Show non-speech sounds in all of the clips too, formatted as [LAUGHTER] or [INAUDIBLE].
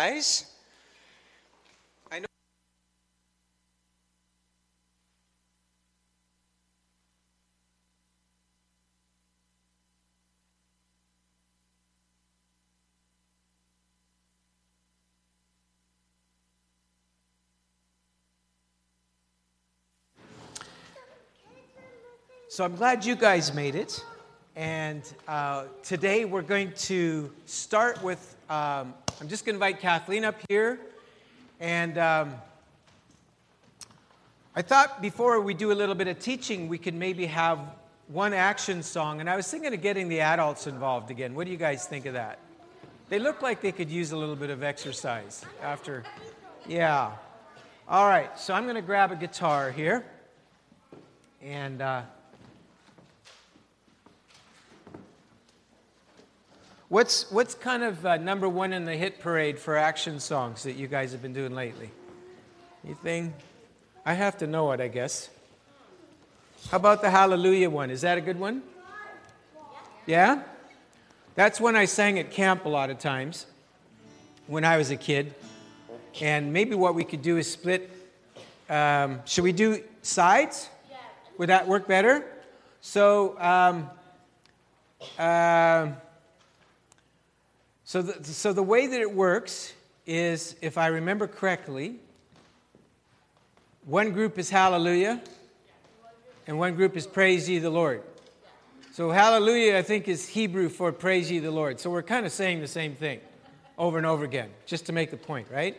guys. I know. So I'm glad you guys made it. And uh, today we're going to start with um, I'm just going to invite Kathleen up here. And um, I thought before we do a little bit of teaching, we could maybe have one action song. And I was thinking of getting the adults involved again. What do you guys think of that? They look like they could use a little bit of exercise after. Yeah. All right, so I'm going to grab a guitar here. And. Uh, What's, what's kind of uh, number one in the hit parade for action songs that you guys have been doing lately? Anything? I have to know it, I guess. How about the Hallelujah one? Is that a good one? Yeah? That's one I sang at camp a lot of times when I was a kid. And maybe what we could do is split. Um, should we do sides? Would that work better? So, um, uh, so the, so the way that it works is, if I remember correctly, one group is hallelujah, and one group is praise ye the Lord. So hallelujah, I think, is Hebrew for praise ye the Lord. So we're kind of saying the same thing over and over again, just to make the point, right?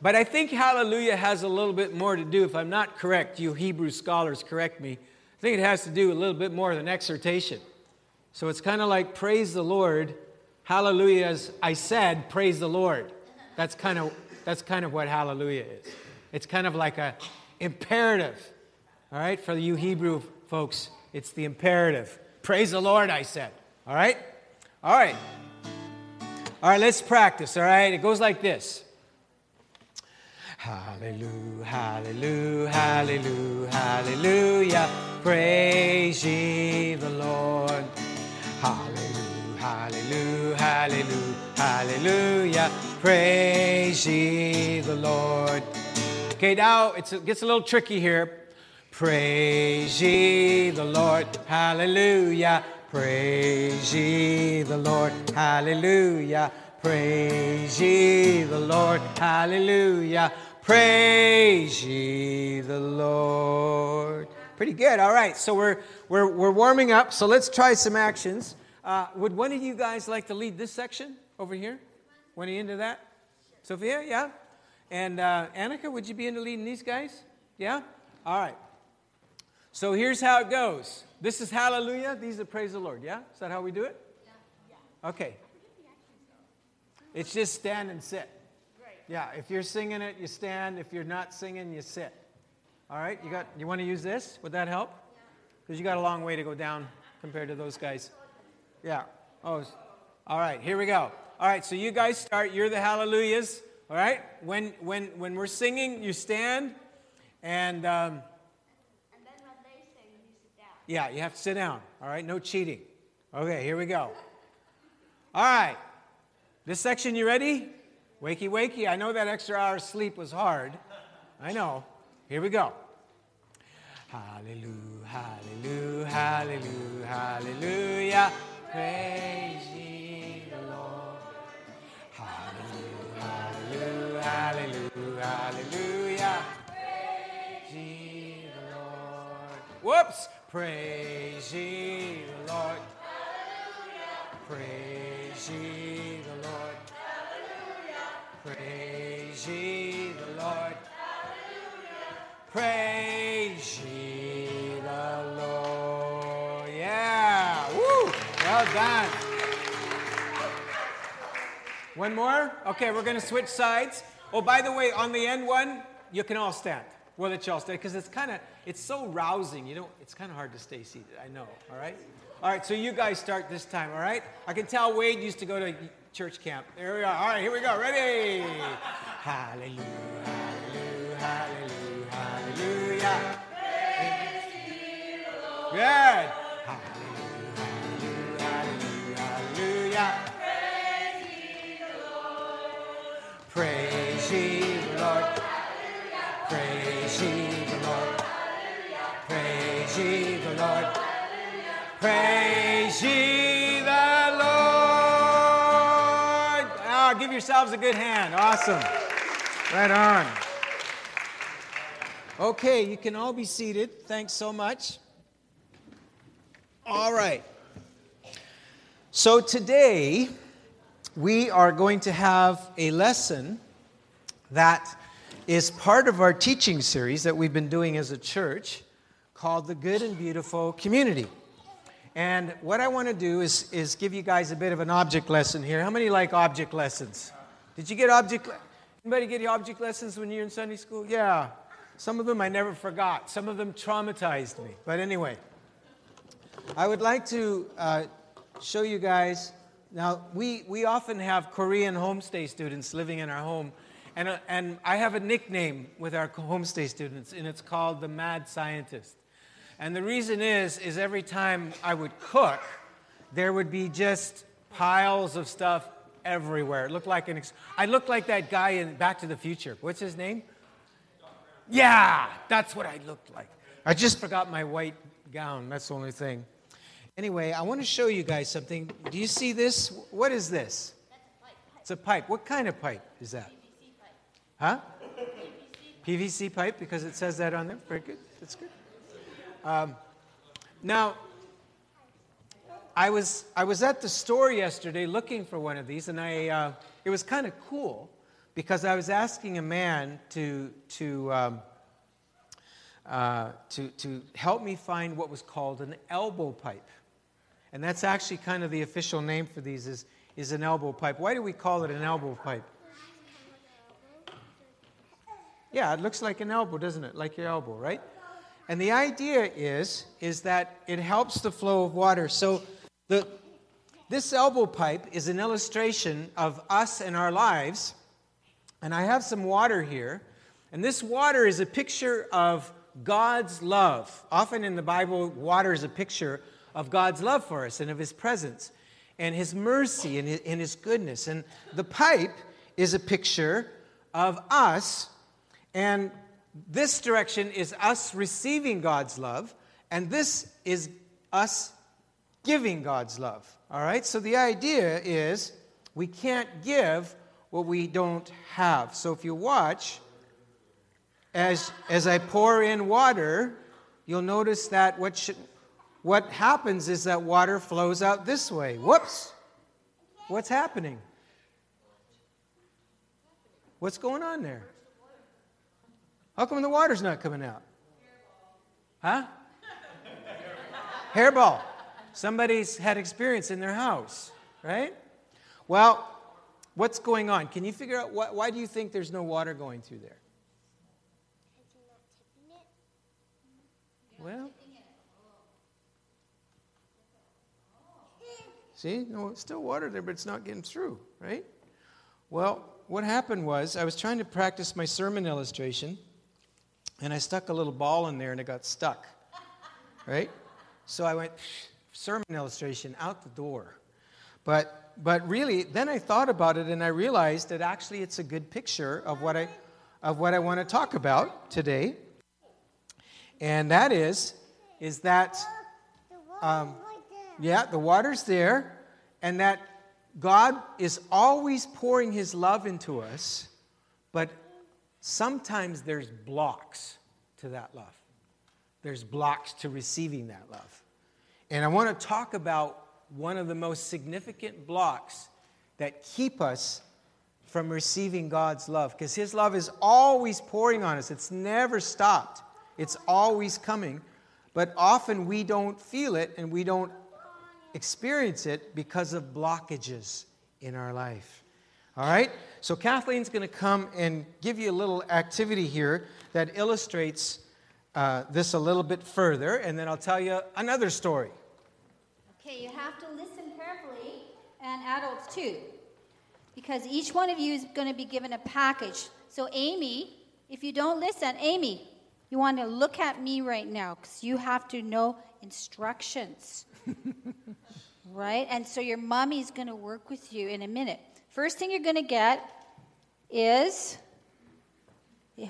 But I think hallelujah has a little bit more to do, if I'm not correct, you Hebrew scholars correct me. I think it has to do a little bit more than exhortation. So it's kind of like praise the Lord hallelujah as I said, praise the Lord. That's kind of that's kind of what hallelujah is. It's kind of like a imperative. All right, for you Hebrew folks, it's the imperative. Praise the Lord, I said. All right? All right. All right, let's practice. All right, it goes like this. Hallelujah, hallelujah, hallelujah, hallelujah. Praise ye the Lord. Hallelujah. Hallelujah, hallelujah, hallelujah. Praise ye the Lord. Okay, now it gets a little tricky here. Praise ye the Lord, hallelujah. Praise ye the Lord, hallelujah. Praise ye the Lord, hallelujah. Praise ye the Lord. Pretty good. All right, so we're, we're, we're warming up. So let's try some actions. Uh, would one of you guys like to lead this section over here? One of you into that? Sophia, yeah? And uh, Annika, would you be into leading these guys? Yeah? All right. So here's how it goes. This is hallelujah. These are praise the Lord. Yeah? Is that how we do it? Yeah. Okay. It's just stand and sit. Yeah. If you're singing it, you stand. If you're not singing, you sit. All right. You got. You want to use this? Would that help? Because you got a long way to go down compared to those guys. Yeah. Oh, all right. Here we go. All right. So you guys start. You're the hallelujahs. All right. When when when we're singing, you stand, and. Um, and then when they sing, you sit down. Yeah, you have to sit down. All right. No cheating. Okay. Here we go. All right. This section, you ready? Wakey, wakey. I know that extra hour of sleep was hard. I know. Here we go. Hallelujah, hallelujah, hallelujah, hallelujah. Praise ye the Lord. Hallelujah, hallelujah, hallelujah, hallelujah. Praise ye the Lord. Whoops. Praise ye the Lord. Hallelujah. Praise ye the Lord. Hallelujah. Praise ye the Lord. Hallelujah. Praise One more? Okay, we're going to switch sides. Oh, by the way, on the end one, you can all stand. Well, let you all stand because it's kind of it's so rousing. You know, it's kind of hard to stay seated. I know. All right. All right. So you guys start this time. All right. I can tell Wade used to go to church camp. There we are. All right. Here we go. Ready? Hallelujah. Hallelujah. Hallelujah. Hallelujah. Good. Ye the Lord. Praise ye the Lord. Ah, give yourselves a good hand. Awesome. Right on. Okay, you can all be seated. Thanks so much. All right. So today, we are going to have a lesson that is part of our teaching series that we've been doing as a church called The Good and Beautiful Community. And what I want to do is, is give you guys a bit of an object lesson here. How many like object lessons? Did you get object? Anybody get object lessons when you're in Sunday school? Yeah. Some of them I never forgot. Some of them traumatized me. But anyway, I would like to uh, show you guys. Now, we, we often have Korean homestay students living in our home. And, uh, and I have a nickname with our homestay students, and it's called the Mad Scientist. And the reason is, is every time I would cook, there would be just piles of stuff everywhere. It looked like an ex- I looked like that guy in Back to the Future. What's his name? Yeah, that's what I looked like. I just forgot my white gown. That's the only thing. Anyway, I want to show you guys something. Do you see this? What is this? It's a pipe. What kind of pipe is that? PVC pipe. Huh? PVC pipe because it says that on there. Very good. That's good. Um, now, I was I was at the store yesterday looking for one of these, and I uh, it was kind of cool because I was asking a man to to um, uh, to to help me find what was called an elbow pipe, and that's actually kind of the official name for these is is an elbow pipe. Why do we call it an elbow pipe? Yeah, it looks like an elbow, doesn't it? Like your elbow, right? And the idea is is that it helps the flow of water. So the this elbow pipe is an illustration of us and our lives. And I have some water here. And this water is a picture of God's love. Often in the Bible, water is a picture of God's love for us and of His presence and His mercy and His, and his goodness. And the pipe is a picture of us. And this direction is us receiving God's love. And this is us giving God's love. All right? So the idea is we can't give what we don't have. So if you watch, as, as I pour in water, you'll notice that what, should, what happens is that water flows out this way. Whoops! What's happening? What's going on there? How come the water's not coming out? Huh? Hairball. Somebody's had experience in their house, right? Well, what's going on? Can you figure out why, why do you think there's no water going through there? Well, see, no, still water there, but it's not getting through, right? Well, what happened was I was trying to practice my sermon illustration, and I stuck a little ball in there, and it got stuck, right? So I went sermon illustration out the door. But, but really, then I thought about it and I realized that actually it's a good picture of what I, of what I want to talk about today. And that is, is that, um, yeah, the water's there, and that God is always pouring His love into us, but sometimes there's blocks to that love. There's blocks to receiving that love. And I want to talk about one of the most significant blocks that keep us from receiving God's love because His love is always pouring on us, it's never stopped, it's always coming. But often we don't feel it and we don't experience it because of blockages in our life. All right? So Kathleen's going to come and give you a little activity here that illustrates uh, this a little bit further, and then I'll tell you another story. Okay, you have to listen carefully, and adults too, because each one of you is going to be given a package. So, Amy, if you don't listen, Amy, you want to look at me right now because you have to know instructions. [LAUGHS] right? And so your mommy's going to work with you in a minute. First thing you're going to get is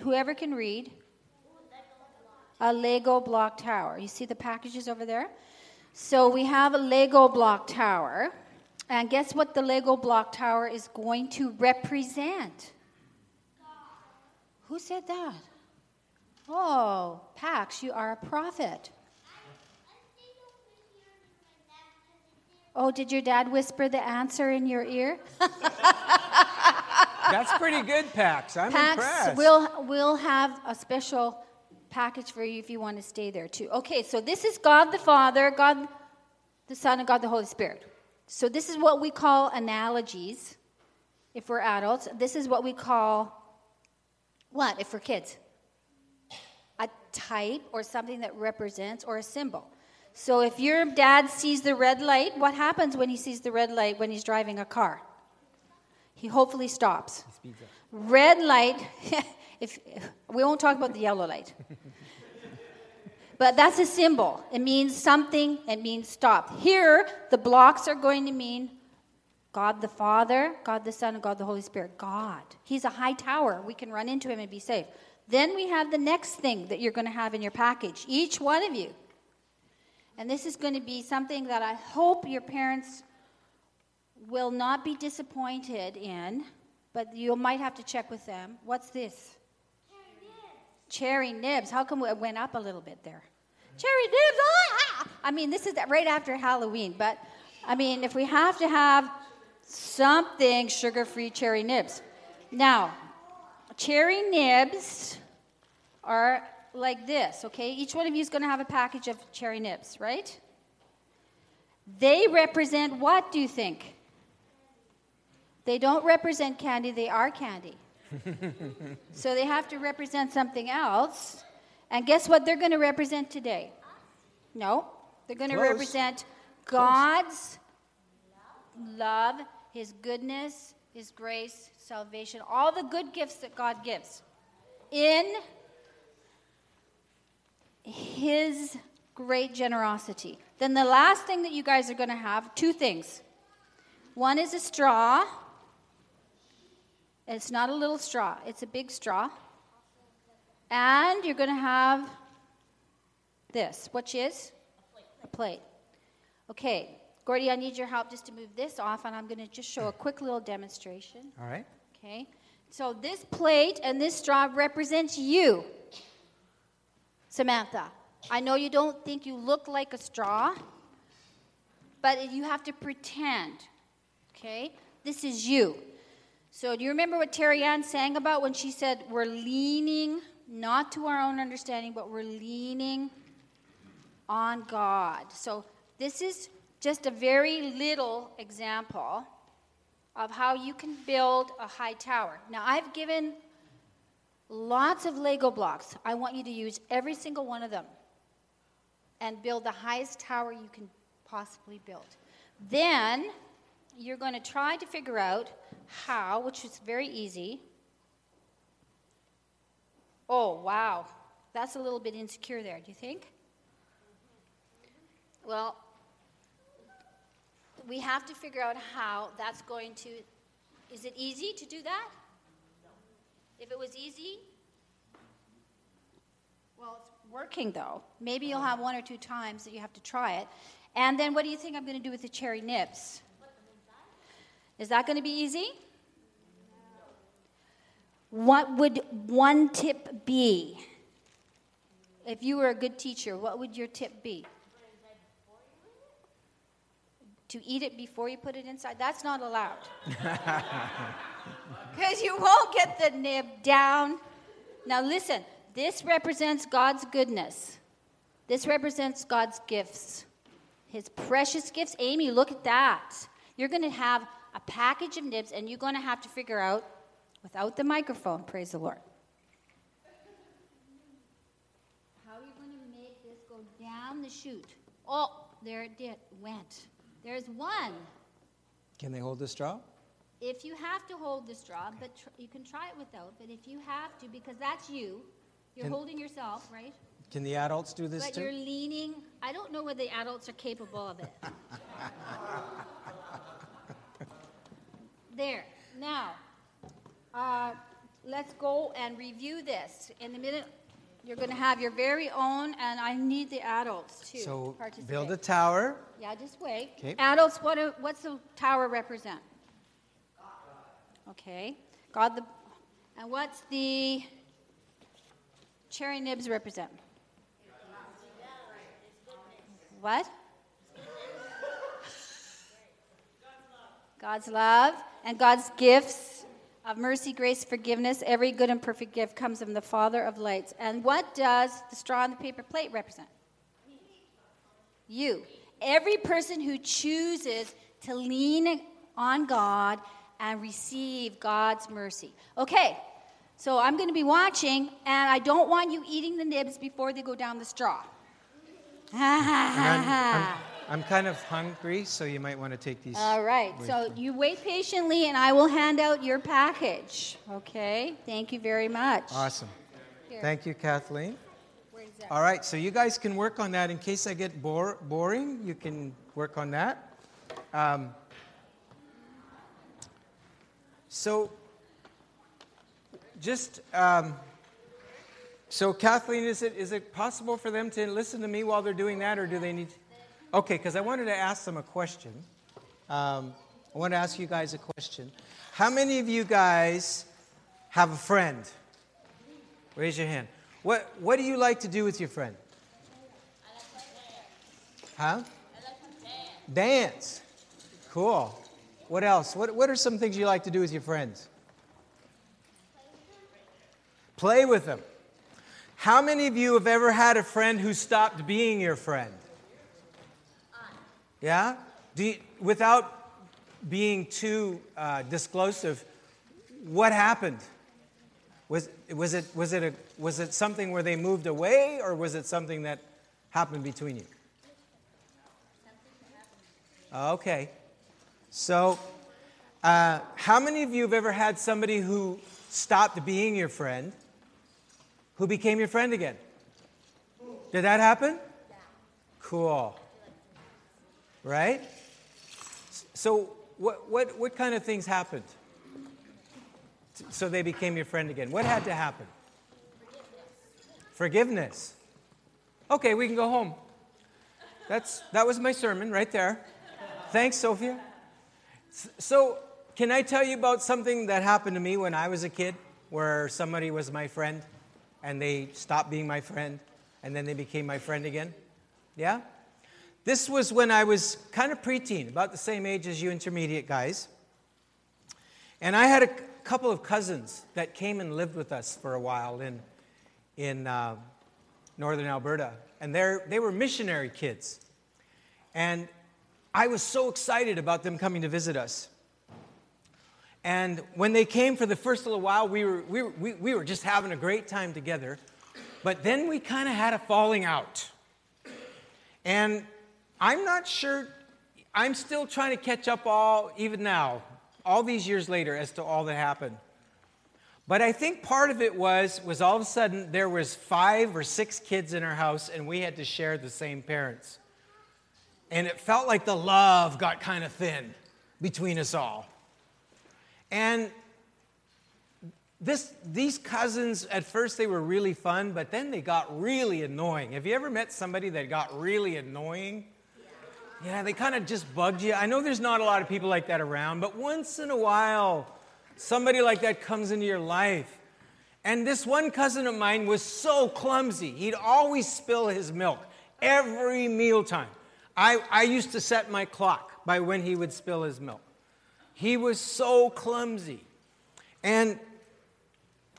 whoever can read a Lego block tower. You see the packages over there? So we have a Lego block tower. And guess what the Lego block tower is going to represent? Who said that? Oh, Pax, you are a prophet. Oh, did your dad whisper the answer in your ear? [LAUGHS] That's pretty good, Pax. I'm Pax, impressed. we'll, we'll have a special package for you if you want to stay there too. Okay, so this is God the Father, God the Son, and God the Holy Spirit. So this is what we call analogies if we're adults. This is what we call what if we're kids? A type or something that represents or a symbol. So if your dad sees the red light, what happens when he sees the red light when he's driving a car? He hopefully stops. Red light, [LAUGHS] if we won't talk about the yellow light. but that's a symbol. It means something, it means stop. Here, the blocks are going to mean God the Father, God the Son, and God the Holy Spirit. God. He's a high tower. We can run into him and be safe. Then we have the next thing that you're going to have in your package, each one of you. And this is going to be something that I hope your parents will not be disappointed in, but you might have to check with them. What's this? Cherry nibs. Cherry nibs. How come it went up a little bit there? Cherry nibs. Ah! I mean, this is right after Halloween, but I mean, if we have to have something sugar free cherry nibs. Now, cherry nibs are like this, okay? Each one of you is going to have a package of cherry nibs, right? They represent what, do you think? They don't represent candy, they are candy. [LAUGHS] so they have to represent something else. And guess what they're going to represent today? No, they're going to represent God's love, His goodness, His grace, salvation, all the good gifts that God gives in His great generosity. Then the last thing that you guys are going to have two things. One is a straw. It's not a little straw, it's a big straw. And you're going to have this, which is a plate. Okay, Gordy, I need your help just to move this off, and I'm going to just show a quick little demonstration. All right. Okay, so this plate and this straw represents you, Samantha. I know you don't think you look like a straw, but you have to pretend. Okay, this is you. So, do you remember what Terry Ann sang about when she said, We're leaning not to our own understanding, but we're leaning on God? So, this is just a very little example of how you can build a high tower. Now, I've given lots of Lego blocks. I want you to use every single one of them and build the highest tower you can possibly build. Then you're going to try to figure out how, which is very easy. Oh, wow. That's a little bit insecure there, do you think? Well, we have to figure out how that's going to. Is it easy to do that? If it was easy, well, it's working though. Maybe you'll uh-huh. have one or two times that you have to try it. And then what do you think I'm going to do with the cherry nibs? Is that going to be easy? What would one tip be? If you were a good teacher, what would your tip be? To eat it before you put it inside? That's not allowed. [LAUGHS] Because you won't get the nib down. Now, listen, this represents God's goodness. This represents God's gifts, His precious gifts. Amy, look at that. You're going to have a package of nibs, and you're going to have to figure out, without the microphone, praise the Lord, how are you going to make this go down the chute? Oh, there it did, went. There's one. Can they hold the straw? If you have to hold the straw, but tr- you can try it without, but if you have to, because that's you, you're Can- holding yourself, right? Can the adults do this But you're too? leaning. I don't know whether the adults are capable of it. [LAUGHS] there. Now, uh, let's go and review this. In a minute, you're going to have your very own, and I need the adults too. So to participate. build a tower. Yeah, just wait. 'Kay. Adults, what do, what's the tower represent? Okay, God the, and what's the cherry nibs represent? What? God's love and God's gifts of mercy, grace, forgiveness. Every good and perfect gift comes from the Father of lights. And what does the straw on the paper plate represent? You. Every person who chooses to lean on God and receive God's mercy. Okay, so I'm going to be watching, and I don't want you eating the nibs before they go down the straw. [LAUGHS] I'm, I'm, I'm kind of hungry, so you might want to take these. All right, so you wait patiently, and I will hand out your package. Okay, thank you very much. Awesome. Here. Thank you, Kathleen. All right, so you guys can work on that. In case I get bore, boring, you can work on that. Um, so, just um, so Kathleen, is it is it possible for them to listen to me while they're doing that, or do they need? Okay, because I wanted to ask them a question. Um, I want to ask you guys a question. How many of you guys have a friend? Raise your hand. What, what do you like to do with your friend? Huh? Dance. Cool. What else? What, what are some things you like to do with your friends? Play with them. How many of you have ever had a friend who stopped being your friend? Yeah? Do you, without being too uh, disclosive, what happened? Was, was, it, was, it a, was it something where they moved away, or was it something that happened between you? Okay. So, uh, how many of you have ever had somebody who stopped being your friend, who became your friend again? Did that happen? Cool. Right? So, what, what, what kind of things happened? So they became your friend again. What had to happen? Forgiveness. Okay, we can go home. That's, that was my sermon right there. Thanks, Sophia. So, can I tell you about something that happened to me when I was a kid where somebody was my friend and they stopped being my friend and then they became my friend again? Yeah? This was when I was kind of preteen, about the same age as you intermediate guys. And I had a couple of cousins that came and lived with us for a while in, in uh, northern Alberta. And they were missionary kids. And I was so excited about them coming to visit us. And when they came for the first little while, we were, we were, we, we were just having a great time together. But then we kind of had a falling out. And I'm not sure, I'm still trying to catch up all, even now, all these years later, as to all that happened. But I think part of it was, was all of a sudden there was five or six kids in our house and we had to share the same parents. And it felt like the love got kind of thin between us all. And this, these cousins, at first they were really fun, but then they got really annoying. Have you ever met somebody that got really annoying? Yeah, they kind of just bugged you. I know there's not a lot of people like that around, but once in a while, somebody like that comes into your life. And this one cousin of mine was so clumsy. He'd always spill his milk every mealtime. I, I used to set my clock by when he would spill his milk. He was so clumsy. And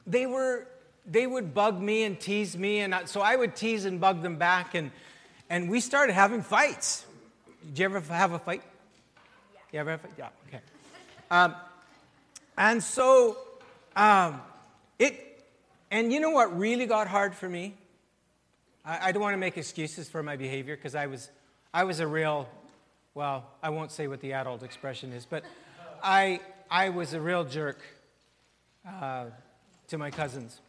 they were they would bug me and tease me and so i would tease and bug them back and and we started having fights did you ever have a fight Yeah. you ever have a fight yeah okay um, and so um, it and you know what really got hard for me i, I don't want to make excuses for my behavior because i was i was a real well i won't say what the adult expression is but i i was a real jerk uh, to my cousins.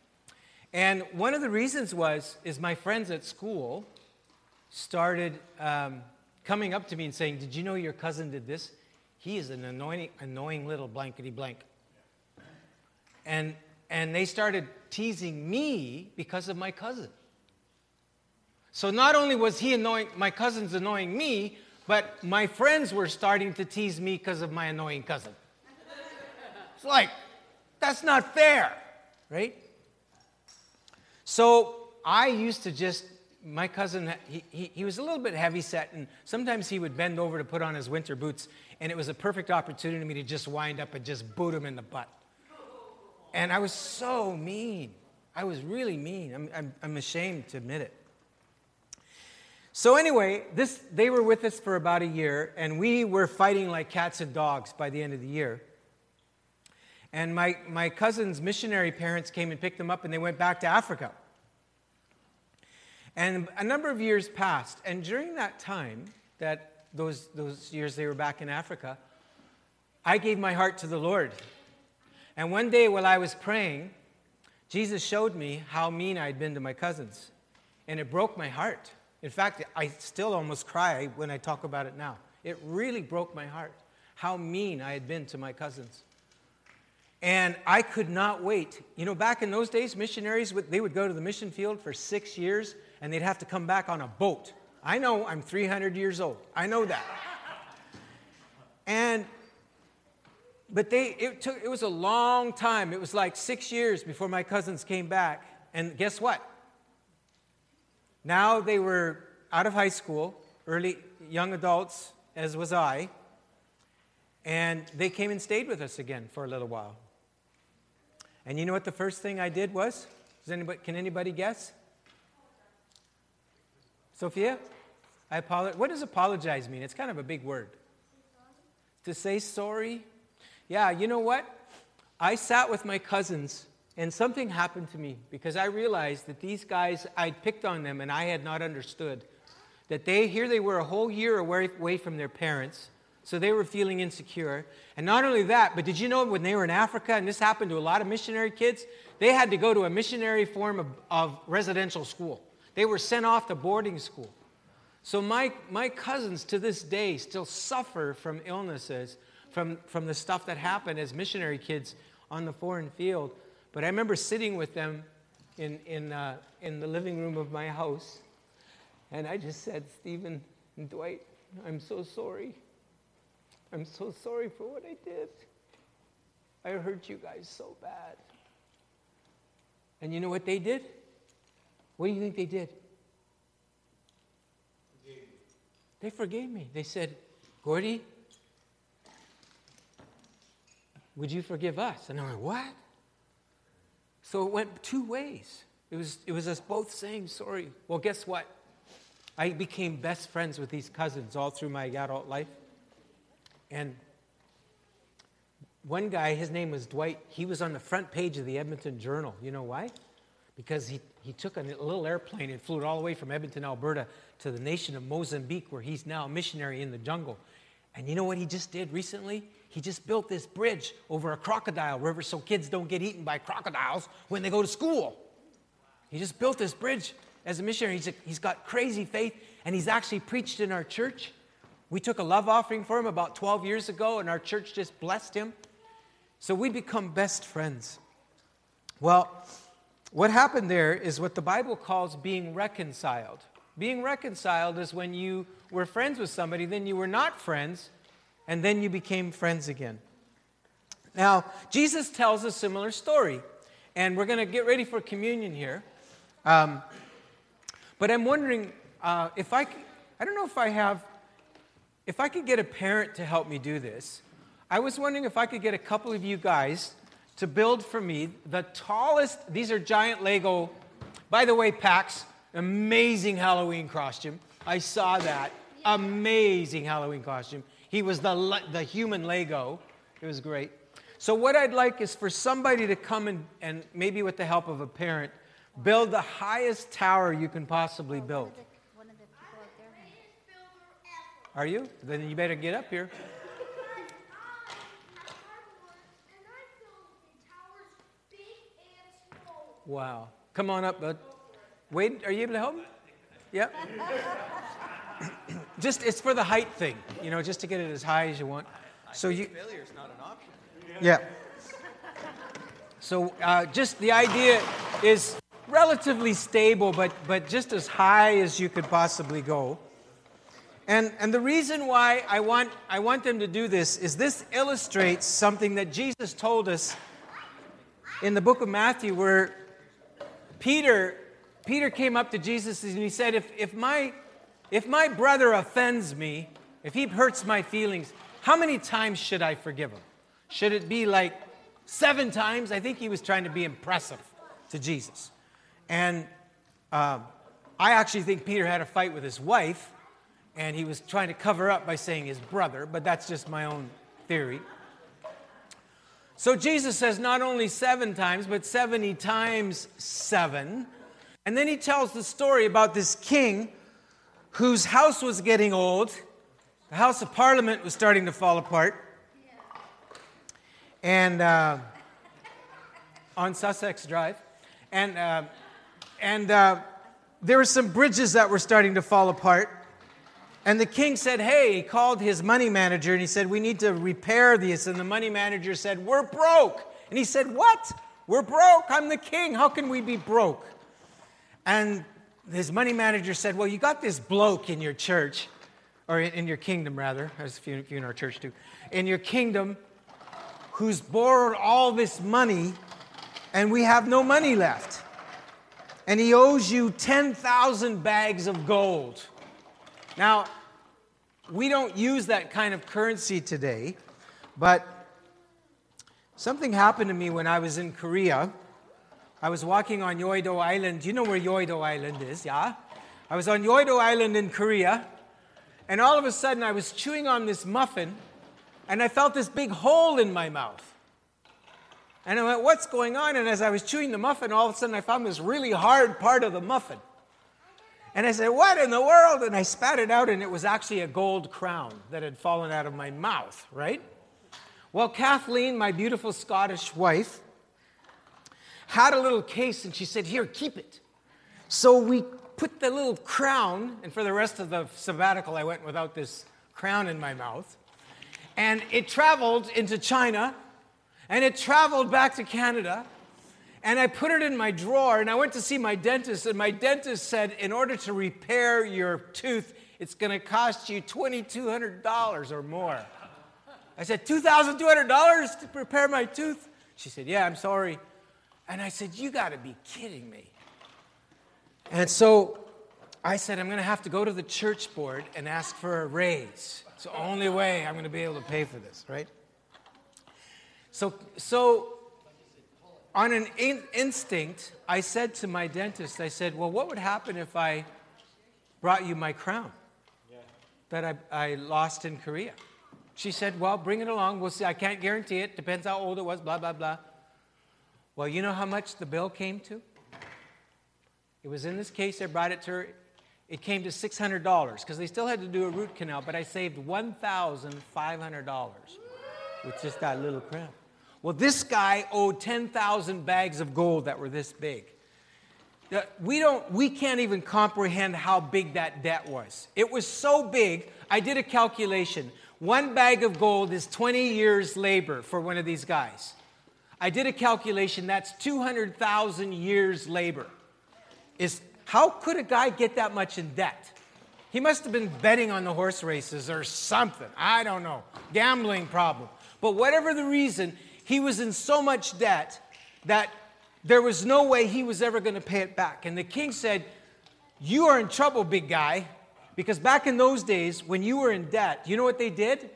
And one of the reasons was, is my friends at school started um, coming up to me and saying, Did you know your cousin did this? He is an annoying, annoying little blankety blank. and, and they started teasing me because of my cousin. So not only was he annoying, my cousin's annoying me, but my friends were starting to tease me because of my annoying cousin. It's like, that's not fair, right? So I used to just, my cousin, he, he, he was a little bit heavy set, and sometimes he would bend over to put on his winter boots, and it was a perfect opportunity for me to just wind up and just boot him in the butt. And I was so mean. I was really mean. I'm, I'm, I'm ashamed to admit it. So anyway, this, they were with us for about a year, and we were fighting like cats and dogs by the end of the year. And my, my cousin's missionary parents came and picked them up, and they went back to Africa. And a number of years passed, and during that time, that those, those years they were back in Africa, I gave my heart to the Lord. And one day while I was praying, Jesus showed me how mean I'd been to my cousins, and it broke my heart. In fact, I still almost cry when I talk about it now. It really broke my heart how mean I had been to my cousins. And I could not wait. You know, back in those days, missionaries, they would go to the mission field for six years and they'd have to come back on a boat. I know I'm 300 years old. I know that. And, but they, it, took, it was a long time. It was like six years before my cousins came back. And guess what? Now they were out of high school, early young adults, as was I, and they came and stayed with us again for a little while. And you know what the first thing I did was? Anybody, can anybody guess? Sophia? I apologize. What does apologize mean? It's kind of a big word. To say sorry? Yeah, you know what? I sat with my cousins and something happened to me because I realized that these guys, I'd picked on them and I had not understood that they, here they were a whole year away, away from their parents. So they were feeling insecure. And not only that, but did you know when they were in Africa, and this happened to a lot of missionary kids, they had to go to a missionary form of, of residential school. They were sent off to boarding school. So my, my cousins to this day still suffer from illnesses, from, from the stuff that happened as missionary kids on the foreign field. But I remember sitting with them in, in, uh, in the living room of my house, and I just said, Stephen and Dwight, I'm so sorry. I'm so sorry for what I did. I hurt you guys so bad. And you know what they did? What do you think they did? They forgave me. They said, Gordy, would you forgive us? And I'm like, What? So it went two ways. It was, it was us both saying sorry. Well, guess what? I became best friends with these cousins all through my adult life. And one guy, his name was Dwight, he was on the front page of the Edmonton Journal. You know why? Because he, he took a little airplane and flew it all the way from Edmonton, Alberta to the nation of Mozambique, where he's now a missionary in the jungle. And you know what he just did recently? He just built this bridge over a crocodile river so kids don't get eaten by crocodiles when they go to school. He just built this bridge as a missionary. He's, a, he's got crazy faith, and he's actually preached in our church. We took a love offering for him about 12 years ago, and our church just blessed him. So we become best friends. Well, what happened there is what the Bible calls being reconciled. Being reconciled is when you were friends with somebody, then you were not friends, and then you became friends again. Now, Jesus tells a similar story, and we're going to get ready for communion here. Um, but I'm wondering uh, if I, I don't know if I have, if I could get a parent to help me do this. I was wondering if I could get a couple of you guys to build for me the tallest, these are giant Lego, by the way, Pax, amazing Halloween costume. I saw that. Amazing Halloween costume. He was the, the human Lego. It was great. So, what I'd like is for somebody to come and, and maybe with the help of a parent, build the highest tower you can possibly build. Are you? Then you better get up here. Wow. Come on up, bud. Wade, are you able to help me? Yep. [CLEARS THROAT] just it's for the height thing, you know, just to get it as high as you want. So you failure is not an option. Yeah. So uh, just the idea is relatively stable, but, but just as high as you could possibly go. And, and the reason why I want, I want them to do this is this illustrates something that Jesus told us in the book of Matthew, where Peter, Peter came up to Jesus and he said, if, if, my, if my brother offends me, if he hurts my feelings, how many times should I forgive him? Should it be like seven times? I think he was trying to be impressive to Jesus. And uh, I actually think Peter had a fight with his wife, and he was trying to cover up by saying his brother, but that's just my own theory. So Jesus says not only seven times, but 70 times seven. And then he tells the story about this king whose house was getting old. The House of Parliament was starting to fall apart. And uh, on Sussex Drive. And, uh, and uh, there were some bridges that were starting to fall apart. And the king said, Hey, he called his money manager and he said, We need to repair these. And the money manager said, We're broke. And he said, What? We're broke. I'm the king. How can we be broke? And his money manager said, Well, you got this bloke in your church, or in your kingdom, rather, as if few in our church too, in your kingdom, who's borrowed all this money, and we have no money left. And he owes you 10,000 bags of gold. Now, we don't use that kind of currency today, but something happened to me when I was in Korea. I was walking on Yeouido Island. You know where Yeouido Island is? Yeah? I was on Yeouido Island in Korea, and all of a sudden I was chewing on this muffin, and I felt this big hole in my mouth. And I went, What's going on? And as I was chewing the muffin, all of a sudden I found this really hard part of the muffin. And I said, What in the world? And I spat it out, and it was actually a gold crown that had fallen out of my mouth, right? Well, Kathleen, my beautiful Scottish wife, had a little case and she said, Here, keep it. So we put the little crown, and for the rest of the sabbatical, I went without this crown in my mouth. And it traveled into China, and it traveled back to Canada, and I put it in my drawer and I went to see my dentist, and my dentist said, in order to repair your tooth, it's going to cost you $2,200 or more. I said, $2,200 to repair my tooth? She said, Yeah, I'm sorry. And I said, You got to be kidding me. And so I said, I'm going to have to go to the church board and ask for a raise. It's the only way I'm going to be able to pay for this, right? So, so on an in- instinct, I said to my dentist, I said, Well, what would happen if I brought you my crown that I, I lost in Korea? She said, Well, bring it along. We'll see. I can't guarantee it. Depends how old it was, blah, blah, blah. Well, you know how much the bill came to? It was in this case, I brought it to her. It came to $600 because they still had to do a root canal, but I saved $1,500 with just that little crown. Well, this guy owed 10,000 bags of gold that were this big. We, don't, we can't even comprehend how big that debt was. It was so big, I did a calculation. One bag of gold is 20 years' labor for one of these guys. I did a calculation, that's 200,000 years' labor. Is, how could a guy get that much in debt? He must have been betting on the horse races or something. I don't know. Gambling problem. But whatever the reason, he was in so much debt that there was no way he was ever going to pay it back. And the king said, You are in trouble, big guy. Because back in those days, when you were in debt, you know what they did?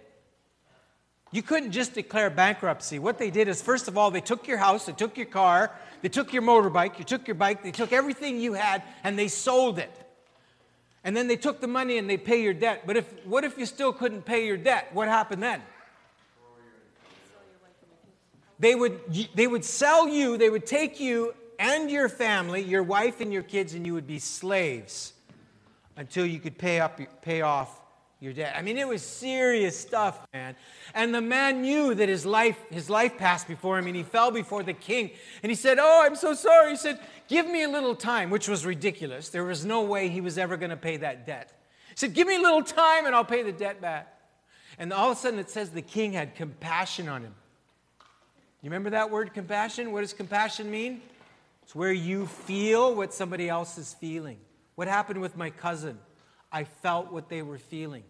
You couldn't just declare bankruptcy. What they did is, first of all, they took your house, they took your car, they took your motorbike, you took your bike, they took everything you had, and they sold it. And then they took the money and they pay your debt. But if, what if you still couldn't pay your debt? What happened then? They would, they would sell you, they would take you and your family, your wife and your kids, and you would be slaves until you could pay, up, pay off your debt. I mean, it was serious stuff, man. And the man knew that his life, his life passed before him, and he fell before the king. And he said, Oh, I'm so sorry. He said, Give me a little time, which was ridiculous. There was no way he was ever going to pay that debt. He said, Give me a little time, and I'll pay the debt back. And all of a sudden, it says the king had compassion on him. You remember that word compassion? What does compassion mean? It's where you feel what somebody else is feeling. What happened with my cousin? I felt what they were feeling.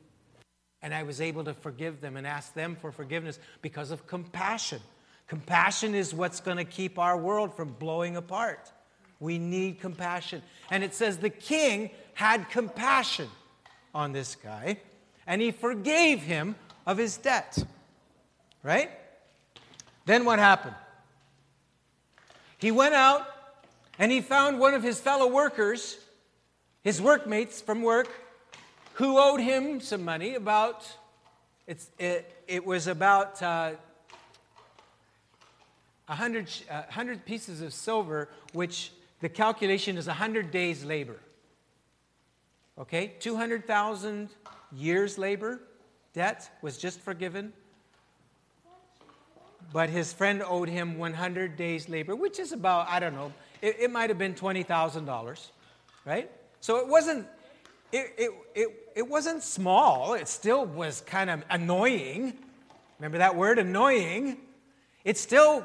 And I was able to forgive them and ask them for forgiveness because of compassion. Compassion is what's going to keep our world from blowing apart. We need compassion. And it says the king had compassion on this guy and he forgave him of his debt. Right? Then what happened? He went out and he found one of his fellow workers, his workmates from work, who owed him some money about, it's, it, it was about uh, 100, uh, 100 pieces of silver, which the calculation is 100 days' labor. Okay? 200,000 years' labor debt was just forgiven. But his friend owed him 100 days' labor, which is about, I don't know, it, it might have been $20,000, right? So it wasn't, it, it, it, it wasn't small. It still was kind of annoying. Remember that word, annoying? It still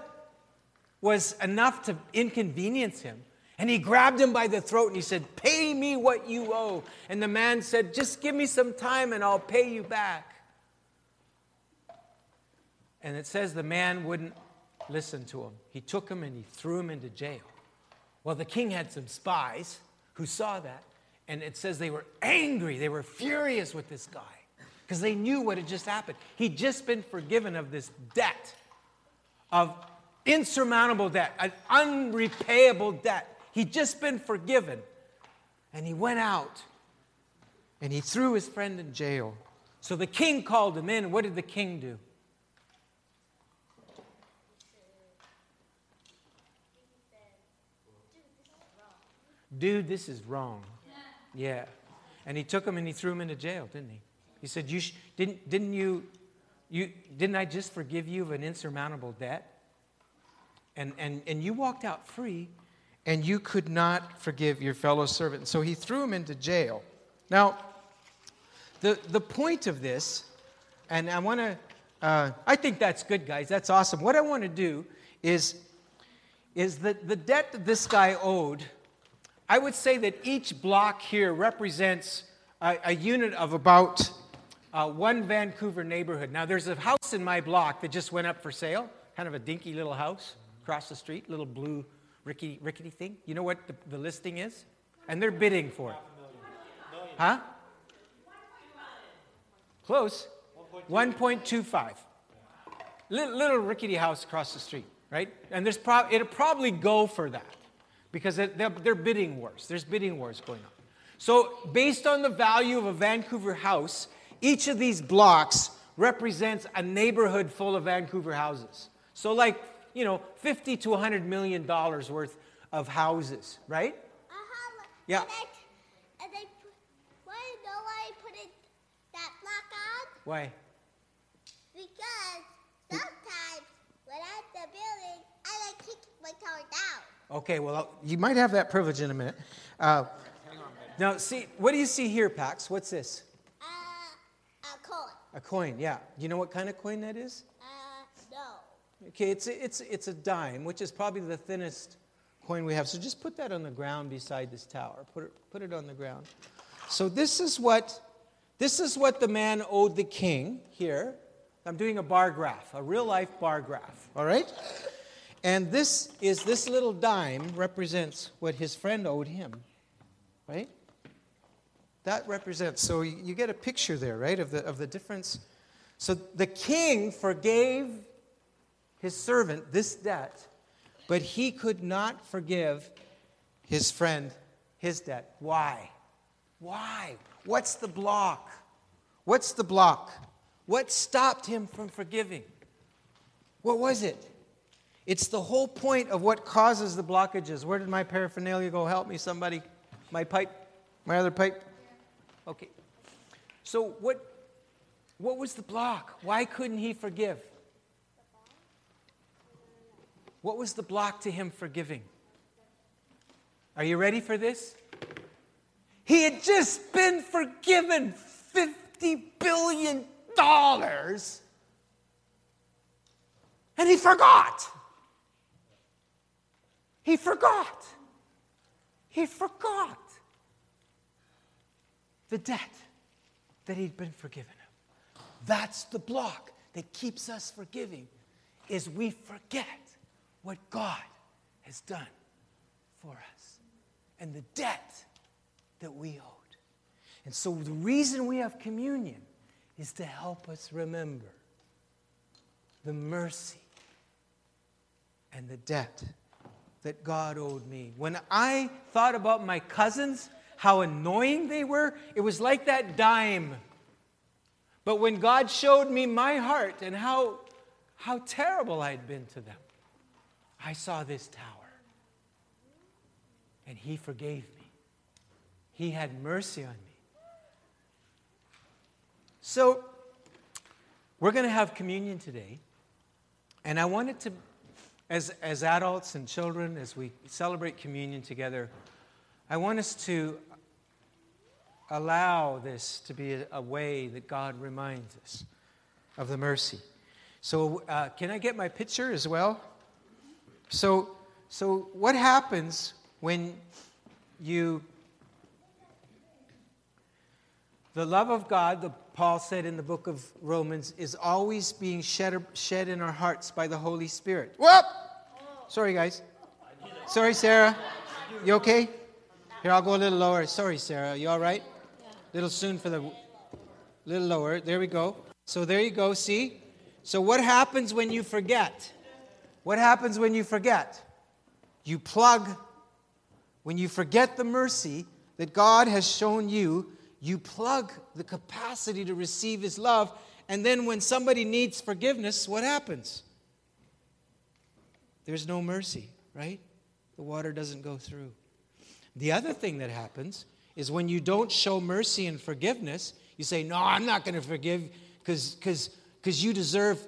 was enough to inconvenience him. And he grabbed him by the throat and he said, Pay me what you owe. And the man said, Just give me some time and I'll pay you back. And it says the man wouldn't listen to him. He took him and he threw him into jail. Well, the king had some spies who saw that. And it says they were angry, they were furious with this guy because they knew what had just happened. He'd just been forgiven of this debt, of insurmountable debt, an unrepayable debt. He'd just been forgiven. And he went out and he threw his friend in jail. So the king called him in. What did the king do? Dude, this is wrong. Yeah. And he took him and he threw him into jail, didn't he? He said, you sh- didn't, didn't you, you, didn't I just forgive you of an insurmountable debt? And, and, and you walked out free and you could not forgive your fellow servant. So he threw him into jail. Now, the, the point of this, and I want to, uh, I think that's good, guys. That's awesome. What I want to do is, is that the debt that this guy owed I would say that each block here represents a, a unit of about uh, one Vancouver neighborhood. Now, there's a house in my block that just went up for sale, kind of a dinky little house across the street, little blue rickety, rickety thing. You know what the, the listing is? And they're bidding for it. Huh? Close. 1.25. Little, little rickety house across the street, right? And there's pro- it'll probably go for that because they're, they're bidding wars. There's bidding wars going on. So, based on the value of a Vancouver house, each of these blocks represents a neighborhood full of Vancouver houses. So, like, you know, 50 to 100 million dollars worth of houses, right? Uh-huh. Yeah. And I, and I put, why I put it, that block on? Why? Because sometimes when I'm at the building, I like kick my car down. Okay, well, you might have that privilege in a minute. Uh, now, see, what do you see here, Pax? What's this? Uh, a coin. A coin, yeah. Do you know what kind of coin that is? Uh, no. Okay, it's a, it's, it's a dime, which is probably the thinnest coin we have. So just put that on the ground beside this tower. Put it, put it on the ground. So this is what this is what the man owed the king here. I'm doing a bar graph, a real life bar graph. All right? And this is this little dime represents what his friend owed him. Right? That represents so you get a picture there, right, of the of the difference. So the king forgave his servant this debt, but he could not forgive his friend his debt. Why? Why? What's the block? What's the block? What stopped him from forgiving? What was it? It's the whole point of what causes the blockages. Where did my paraphernalia go? Help me, somebody. My pipe? My other pipe? Okay. So, what, what was the block? Why couldn't he forgive? What was the block to him forgiving? Are you ready for this? He had just been forgiven $50 billion and he forgot. He forgot. He forgot the debt that he'd been forgiven of. That's the block that keeps us forgiving is we forget what God has done for us and the debt that we owed. And so the reason we have communion is to help us remember the mercy and the debt that God owed me. When I thought about my cousins, how annoying they were, it was like that dime. But when God showed me my heart and how, how terrible I'd been to them, I saw this tower. And He forgave me, He had mercy on me. So, we're going to have communion today. And I wanted to, as, as adults and children, as we celebrate communion together, I want us to allow this to be a, a way that God reminds us of the mercy. So, uh, can I get my picture as well? So, so what happens when you the love of God, the, Paul said in the book of Romans, is always being shed, shed in our hearts by the Holy Spirit. Whoop! Sorry, guys. Sorry, Sarah. You okay? Here, I'll go a little lower. Sorry, Sarah. You all right? Little soon for the little lower. There we go. So there you go. See? So what happens when you forget? What happens when you forget? You plug. When you forget the mercy that God has shown you, you plug the capacity to receive His love. And then when somebody needs forgiveness, what happens? There's no mercy, right? The water doesn't go through. The other thing that happens is when you don't show mercy and forgiveness, you say, No, I'm not going to forgive because you deserve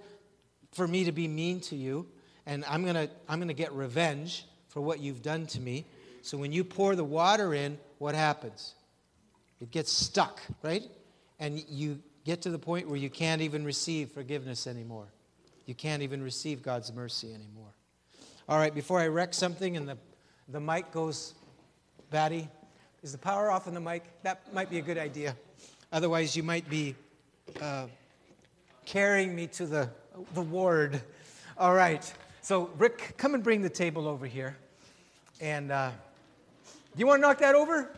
for me to be mean to you, and I'm going to I'm going to get revenge for what you've done to me. So when you pour the water in, what happens? It gets stuck, right? And you get to the point where you can't even receive forgiveness anymore. You can't even receive God's mercy anymore. All right, before I wreck something and the, the mic goes batty, is the power off on the mic? That might be a good idea. Otherwise, you might be uh, carrying me to the, the ward. All right, so Rick, come and bring the table over here. And uh, do you want to knock that over?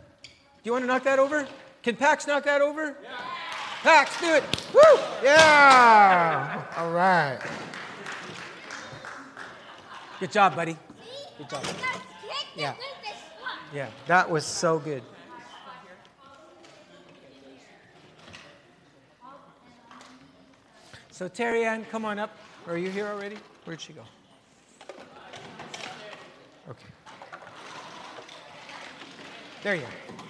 Do you want to knock that over? Can Pax knock that over? Yeah. Pax, do it. Woo! Yeah. All right. Good job, buddy. Good job. Yeah. Yeah, that was so good. So, Terry Ann, come on up. Are you here already? Where'd she go? Okay. There you are.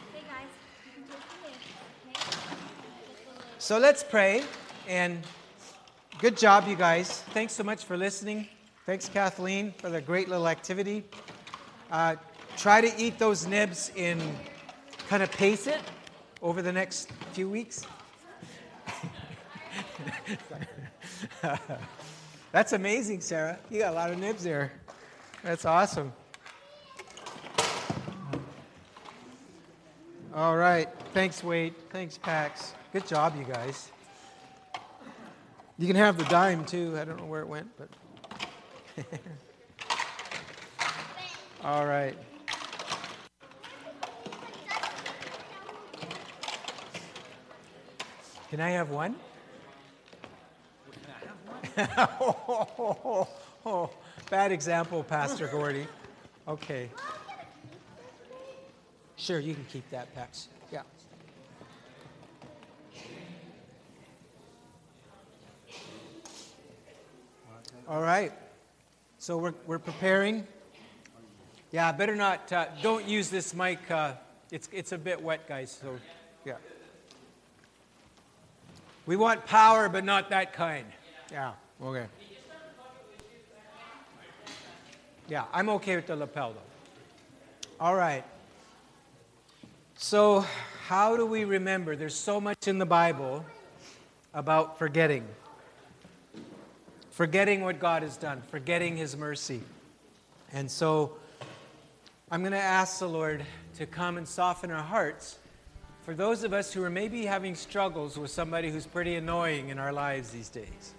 So let's pray. And good job, you guys. Thanks so much for listening. Thanks, Kathleen, for the great little activity. Uh, try to eat those nibs in kind of pace it over the next few weeks. [LAUGHS] That's amazing, Sarah. You got a lot of nibs there. That's awesome. All right. Thanks, Wade. Thanks, Pax. Good job, you guys. You can have the dime too. I don't know where it went, but. [LAUGHS] All right. Can I have one? oh, oh, oh, bad example, Pastor Gordy. Okay. Sure, you can keep that, Pax. Yeah. All right. So we're, we're preparing. Yeah, better not, uh, don't use this mic. Uh, it's, it's a bit wet, guys. So, yeah. We want power, but not that kind. Yeah, okay. Yeah, I'm okay with the lapel, though. All right. So, how do we remember? There's so much in the Bible about forgetting forgetting what God has done, forgetting His mercy. And so I'm going to ask the Lord to come and soften our hearts for those of us who are maybe having struggles with somebody who's pretty annoying in our lives these days.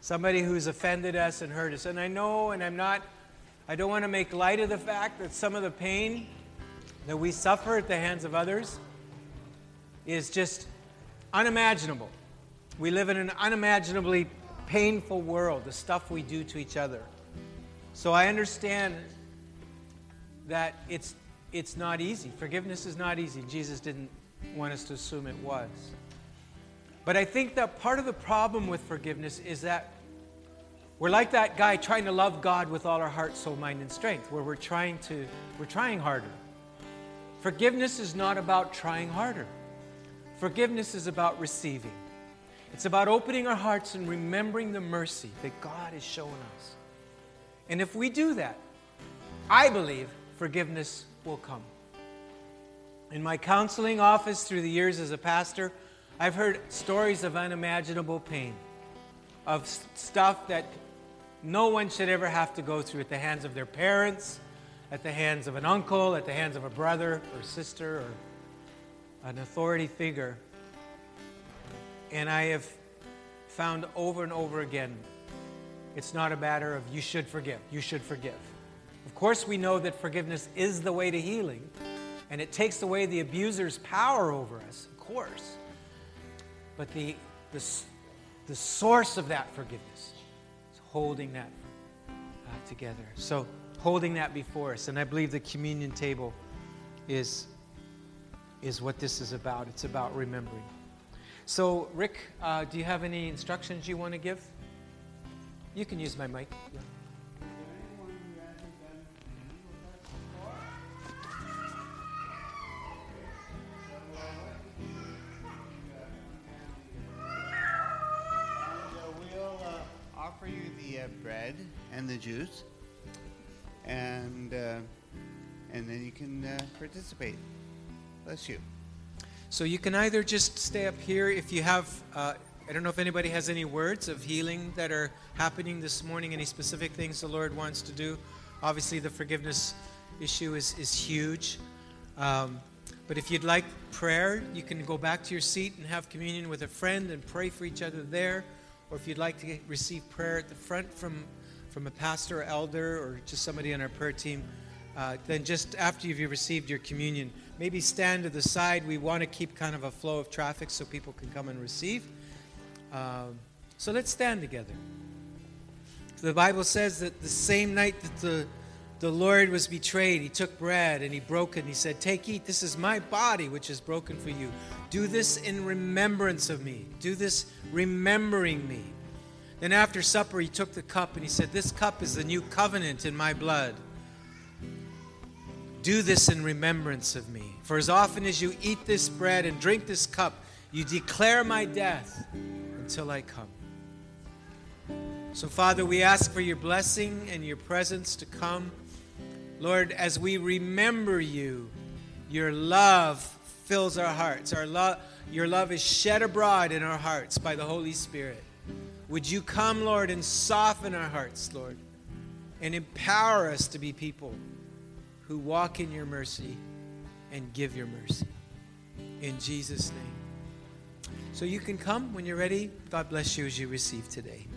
Somebody who's offended us and hurt us. And I know, and I'm not, I don't want to make light of the fact that some of the pain that we suffer at the hands of others is just unimaginable. We live in an unimaginably painful world, the stuff we do to each other. So I understand that it's, it's not easy. Forgiveness is not easy. Jesus didn't want us to assume it was. But I think that part of the problem with forgiveness is that we're like that guy trying to love God with all our heart, soul, mind, and strength, where we're trying to, we're trying harder. Forgiveness is not about trying harder. Forgiveness is about receiving. It's about opening our hearts and remembering the mercy that God has shown us. And if we do that, I believe forgiveness will come. In my counseling office through the years as a pastor, I've heard stories of unimaginable pain, of stuff that no one should ever have to go through at the hands of their parents, at the hands of an uncle, at the hands of a brother or sister or an authority figure. And I have found over and over again it's not a matter of you should forgive, you should forgive. Of course, we know that forgiveness is the way to healing, and it takes away the abuser's power over us, of course. But the, the, the source of that forgiveness is holding that uh, together. So, holding that before us. And I believe the communion table is, is what this is about. It's about remembering. So, Rick, uh, do you have any instructions you want to give? You can use my mic. Yeah. the uh, bread and the juice, and uh, and then you can uh, participate. Bless you. So you can either just stay up here if you have. Uh, I don't know if anybody has any words of healing that are happening this morning. Any specific things the Lord wants to do? Obviously, the forgiveness issue is is huge. Um, but if you'd like prayer, you can go back to your seat and have communion with a friend and pray for each other there or if you'd like to get, receive prayer at the front from, from a pastor or elder or just somebody on our prayer team, uh, then just after you've received your communion, maybe stand to the side. We want to keep kind of a flow of traffic so people can come and receive. Um, so let's stand together. The Bible says that the same night that the, the Lord was betrayed, he took bread and he broke it and he said, Take, eat, this is my body which is broken for you. Do this in remembrance of me. Do this remembering me. Then after supper, he took the cup and he said, This cup is the new covenant in my blood. Do this in remembrance of me. For as often as you eat this bread and drink this cup, you declare my death until I come. So, Father, we ask for your blessing and your presence to come. Lord, as we remember you, your love fills our hearts. Our love, your love is shed abroad in our hearts by the Holy Spirit. Would you come, Lord, and soften our hearts, Lord, and empower us to be people who walk in your mercy and give your mercy. In Jesus' name. So you can come when you're ready. God bless you as you receive today.